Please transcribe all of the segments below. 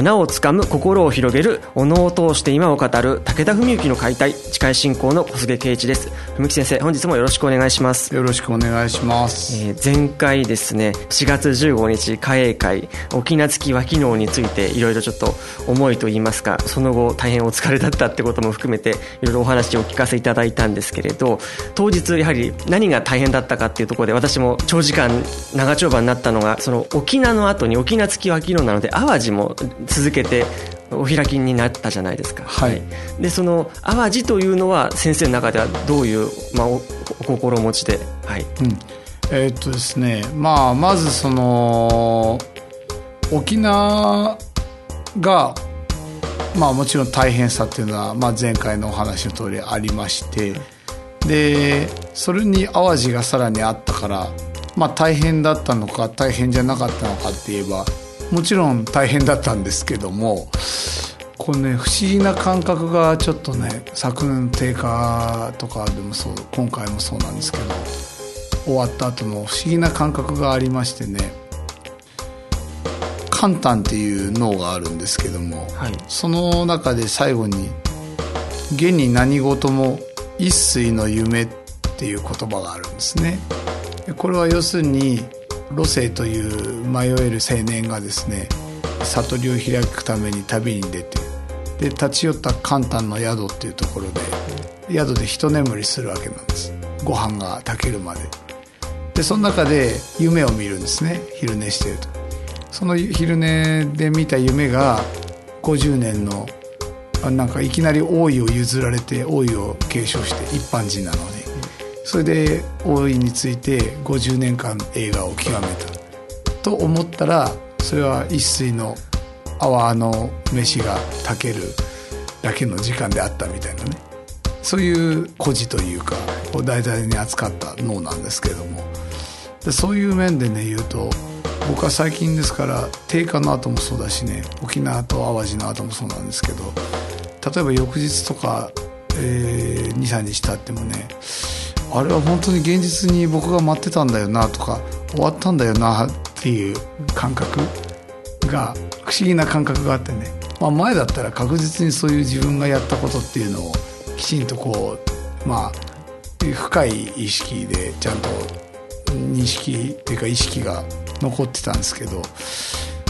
花をつかむ心を広げるお能を通して今を語る武田文幸の解体司会進行の小菅圭一です。文幸先生本日もよろしくお願いします。よろしくお願いします、えー、前回ですね4月15日花栄会沖縄月和機能についていろいろちょっと思いと言いますかその後大変お疲れだったってことも含めていろいろお話をお聞かせいただいたんですけれど当日やはり何が大変だったかっていうところで私も長時間長丁場になったのがその沖縄の後に沖縄月和機能なので淡路も続けてお開きになったじゃないですか、はい、でその淡路というのは先生の中ではどういう、まあ、おお心持ちで、はい。うん。えー、っとですねまあまずその沖縄がまあもちろん大変さっていうのは、まあ、前回のお話の通りありましてでそれに淡路がさらにあったからまあ大変だったのか大変じゃなかったのかって言えばもちろん大変だったんですけどもこれね不思議な感覚がちょっとね昨年低下とかでもそう今回もそうなんですけど終わった後の不思議な感覚がありましてね「簡単」っていう脳があるんですけども、はい、その中で最後に「現に何事も一水の夢」っていう言葉があるんですね。これは要するに路星という迷える青年がですね悟りを開くために旅に出てで立ち寄った簡単の宿っていうところで宿で一眠りするわけなんです。ご飯が炊けるまで。でその中で夢を見るんですね。昼寝してるとその昼寝で見た夢が50年のなんかいきなり王位を譲られて王位を継承して一般人なのに。それで王位について50年間映画を極めた。と思ったらそれは一水の泡の飯が炊けるだけの時間であったみたいなね。そういう孤児というかを題材に扱った脳なんですけども。そういう面でね言うと僕は最近ですから定価の後もそうだしね沖縄と淡路の後もそうなんですけど例えば翌日とか、えー、23日経ってもねあれは本当に現実に僕が待ってたんだよなとか終わったんだよなっていう感覚が不思議な感覚があってね、まあ、前だったら確実にそういう自分がやったことっていうのをきちんとこうまあ深い意識でちゃんと認識っていうか意識が残ってたんですけど、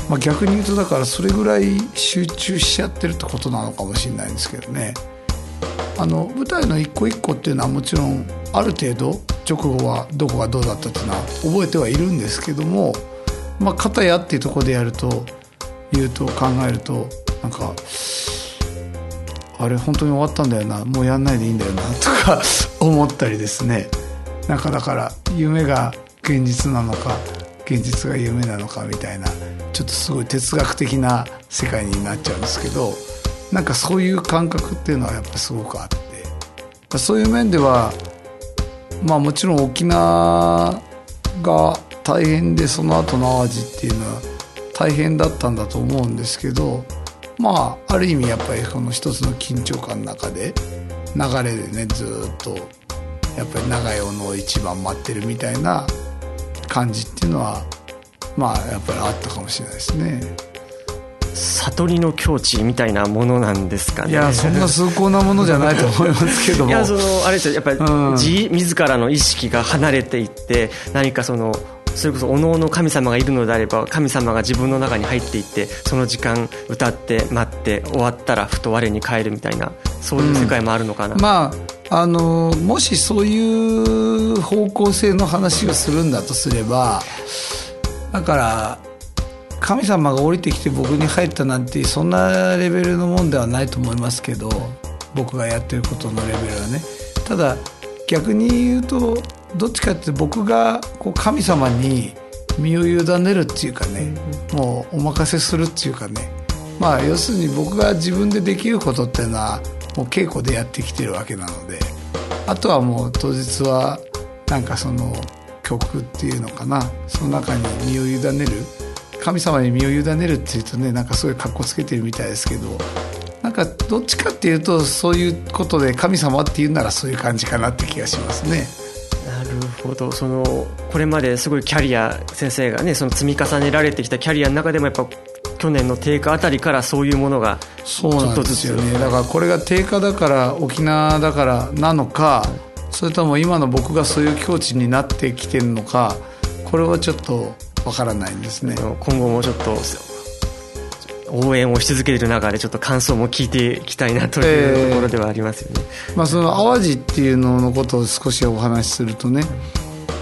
まあ、逆に言うとだからそれぐらい集中しちゃってるってことなのかもしれないんですけどね。あの舞台の一個一個っていうのはもちろんある程度直後はどこがどうだったっていうのは覚えてはいるんですけどもまあ片やっていうとこでやると言うと考えるとなんかあれ本当に終わったんだよなもうやんないでいいんだよなとか思ったりですねなんかだから夢が現実なのか現実が夢なのかみたいなちょっとすごい哲学的な世界になっちゃうんですけどなんかそういう感覚っていうのはやっぱすごくあってそういう面ではまあもちろん沖縄が大変でその後の淡路っていうのは大変だったんだと思うんですけどまあある意味やっぱりこの一つの緊張感の中で流れでねずっとやっぱり長い尾の一番待ってるみたいな感じっていうのはまあやっぱりあったかもしれないですね。悟りの境地みたいなものなんですかね。いやそんな崇高なものじゃないと思いますけども。いやそのあれですよ。やっぱり、うん、自自らの意識が離れていって何かそのそれこそおのおの神様がいるのであれば神様が自分の中に入っていってその時間歌って待って終わったらふと我に返るみたいなそういう世界もあるのかな、うん、まああのもしそういう方向性の話をするんだとすればだから神様が降りてきて僕に入ったなんてそんなレベルのもんではないと思いますけど僕がやってることのレベルはね。ただ逆に言うとどっちかって僕がこう神様に身を委ねるっていうかねもうお任せするっていうかね。まあ要するに僕が自分でできることっていうのはもう稽古でやってきてるわけなのであとはもう当日はなんかその曲っていうのかなその中に身を委ねる神様に身を委ねるっていうとねなんかすごい格好つけてるみたいですけどなんかどっちかっていうとそういうことで神様っていうならそういう感じかなって気がしますね。なるほどそのこれまですごいキャリア先生がねその積み重ねられてきたキャリアの中でもやっぱ去年の低下あたりからそういうものがそうなんですよね。だからこれが低下だから沖縄だからなのか、それとも今の僕がそういう境地になってきてるのかこれはちょっとわからないんですね。今後もちょっと応援をし続ける中でちょっと感想も聞いていきたいなというところではありますよね、えー、まあ、その淡路っていうののことを少しお話しするとね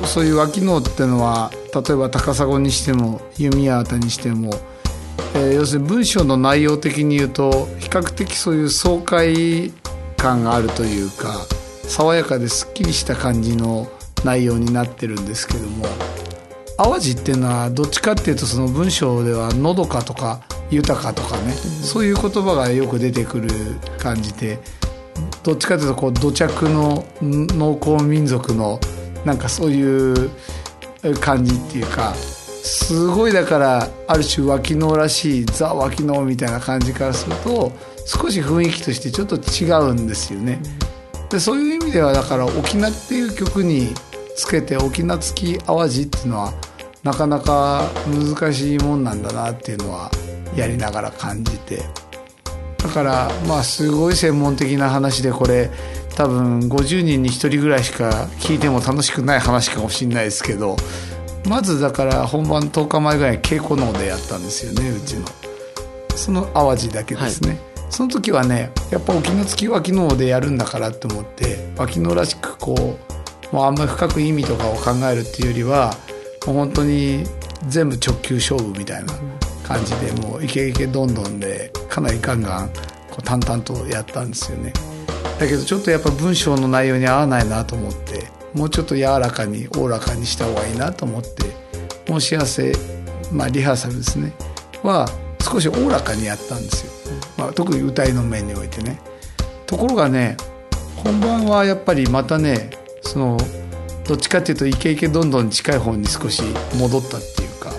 そういう脇能っていうのは例えば高砂にしても弓矢幡にしても、えー、要するに文章の内容的に言うと比較的そういう爽快感があるというか爽やかですっきりした感じの内容になってるんですけども淡路っていうのはどっちかっていうとその文章ではのどかとか豊かとかね、そういう言葉がよく出てくる感じでどっちかというとこう土着の農耕民族のなんかそういう感じっていうかすごいだからある種脇能らしいザ脇能みたいな感じからすると少し雰囲気としてちょっと違うんですよね。でそういう意味ではだから「沖縄」っていう曲につけて「沖縄付き淡路」っていうのはなかなか難しいもんなんだなっていうのはやりながら感じてだからまあすごい専門的な話でこれ多分50人に1人ぐらいしか聞いても楽しくない話かもしれないですけどまずだから本番10日前ぐらいに稽古能でやったんですよねうちの。その淡路だけですね、はい、その時はねやっぱ沖の月脇能でやるんだからって思って脇能らしくこうもうあんまり深く意味とかを考えるっていうよりはもう本当に全部直球勝負みたいな感じでもうイケイケどんどんでかなりガンガンこう淡々とやったんですよね。だけどちょっとやっぱ文章の内容に合わないなと思ってもうちょっと柔らかにおおらかにした方がいいなと思って申し合わせまあリハーサルですね。は少しおおらかにやったんですよ、まあ、特に歌いの面においてね。ところがね本番はやっぱりまたねそのどっちかっていうとイケイケどんどん近い方に少し戻ったっていうか。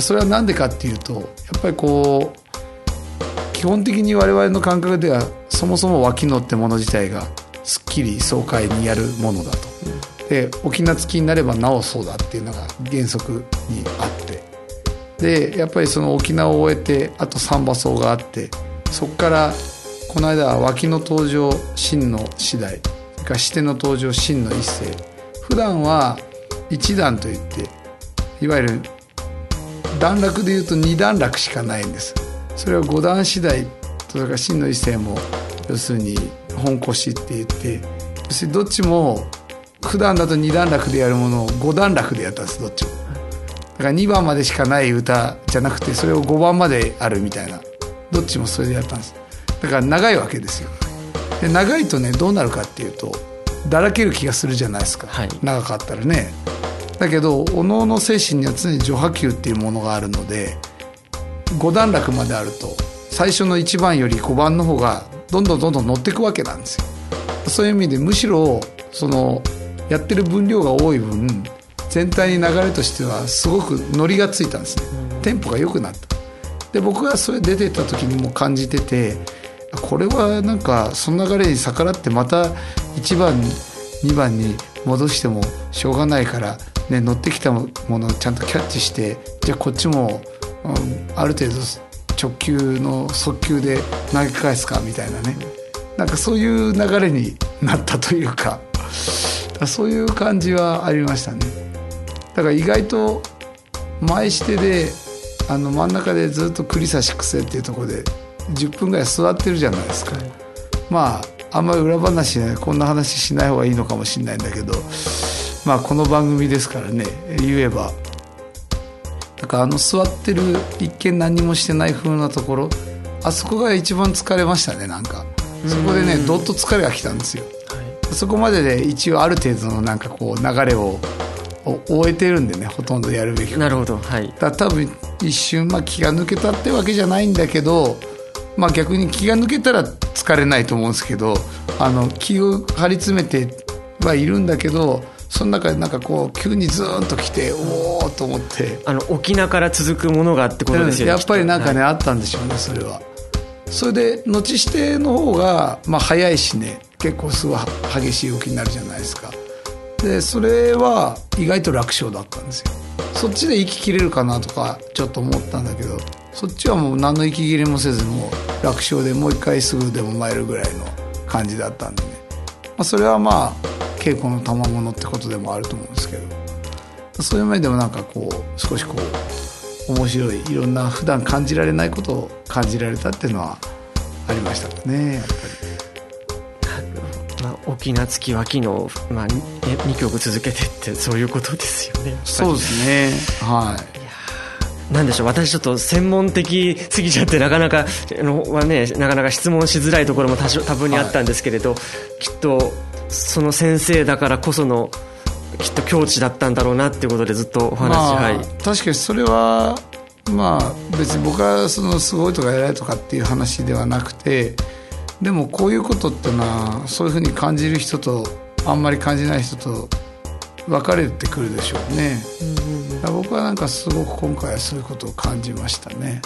それは何でかっていうとやっぱりこう基本的に我々の感覚ではそもそも脇のってもの自体がすっきり爽快にやるものだと。で沖縄付きになればなおそうだっていうのが原則にあって。でやっぱりその沖縄を終えてあと三馬荘があってそこからこの間は脇の登場真の次第それから視点の登場真の一世。普段は一段といっていわゆる段落でいうと2段落しかないんです。それは5段次第それから真の一世も要するに本腰って言って要するにどっちも普段だと2段落でやるものを5段落でやったんですどっちも。だから2番までしかない歌じゃなくてそれを5番まであるみたいな。どっちもそれでやったんです。だから長いわけですよ。で長いとねどうなるかっていうとだらける気がするじゃないですか、はい、長かったらね。だけどおのおの精神には常に序波球っていうものがあるので5段落まであると最初の1番より5番の方がどんどんどんどん乗っていくわけなんですよ。そういう意味でむしろそのやってる分量が多い分全体に流れとしてはすごくノリがついたんですね。テンポが良くなった。で僕がそれ出てった時にも感じててこれはなんかその流れに逆らってまた1番2番に戻してもしょうがないからね、乗ってきたものをちゃんとキャッチしてじゃあこっちも、うん、ある程度直球の速球で投げ返すかみたいなね。なんかそういう流れになったというか。そういう感じはありましたね。だから意外と前してであの真ん中でずっと栗差し癖っていうところで10分ぐらい座ってるじゃないですか、まああんまり裏話ねこんな話しない方がいいのかもしれないんだけど。まあこの番組ですからね言えばだからあの座ってる一見何もしてない風なところあそこが一番疲れましたねなんか。そこでねどっと疲れが来たんですよ、はい、そこまでで一応ある程度のなんかこう流れを終えてるんでねほとんどやるべき。なるほどはい。だ多分一瞬、まあ、気が抜けたってわけじゃないんだけど、まあ、逆に気が抜けたら疲れないと思うんですけどあの気を張り詰めてはいるんだけどその中でなんかこう急にズーンと来ておおと思って。あの沖縄から続くものがってことですよねやっぱりなんかね、はい、あったんでしょうねそれは。それで後しての方が、まあ、早いしね結構すごい激しい動きになるじゃないですか。でそれは意外と楽勝だったんですよ。そっちで息切れるかなとかちょっと思ったんだけどそっちはもう何の息切れもせずもう楽勝でもう一回すぐでも参るぐらいの感じだったんでね、まあ、それはまあ稽古の賜物ってことでもあると思うんですけど。そういう面でもなんかこう少しこう面白いいろんな普段感じられないことを感じられたっていうのはありましたかねやっぱり。まあ、沖縄月は昨日、まあ、2曲続けてってそういうことですよねそうですねはい。なんでしょう私ちょっと専門的すぎちゃってなかなかのはねなかなか質問しづらいところも多少多分にあったんですけれど、はい、きっとその先生だからこそのきっと境地だったんだろうなっていうことでずっとお話、まあ、はい、確かにそれはまあ別に僕はそのすごいとか偉いとかっていう話ではなくてでもこういうことってのはそういうふうに感じる人とあんまり感じない人と分かれてくるでしょうね、うん、僕はなんかすごく今回はそういうことを感じましたね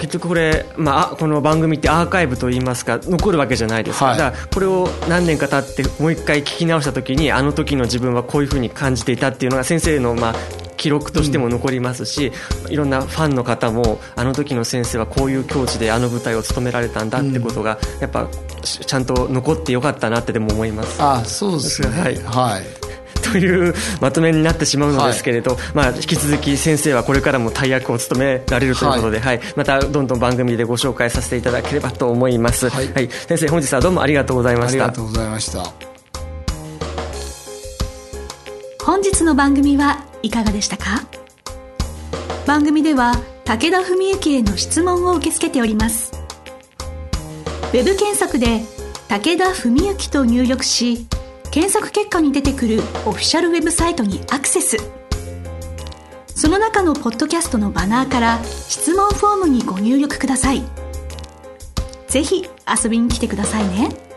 結局これ、まあ、この番組ってアーカイブといいますか残るわけじゃないですか,、らこれを何年か経ってもう一回聞き直した時にあの時の自分はこういうふうに感じていたっていうのが先生のまあ記録としても残りますし、うん、いろんなファンの方もあの時の先生はこういう境地であの舞台を務められたんだってことが、やっぱちゃんと残ってよかったなってでも思います。あそうですね、はい、はいというまとめになってしまうのですけれど、はい、まあ、引き続き先生はこれからも大役を務められるということで、はい、はい、またどんどん番組でご紹介させていただければと思います、はい、はい、先生本日はどうもありがとうございました。ありがとうございました。本日の番組はいかがでしたか？番組では武田文幸への質問を受け付けております。ウェブ検索で「武田文幸」と入力し検索結果に出てくるオフィシャルウェブサイトにアクセスその中のポッドキャストのバナーから質問フォームにご入力くださいぜひ遊びに来てくださいね。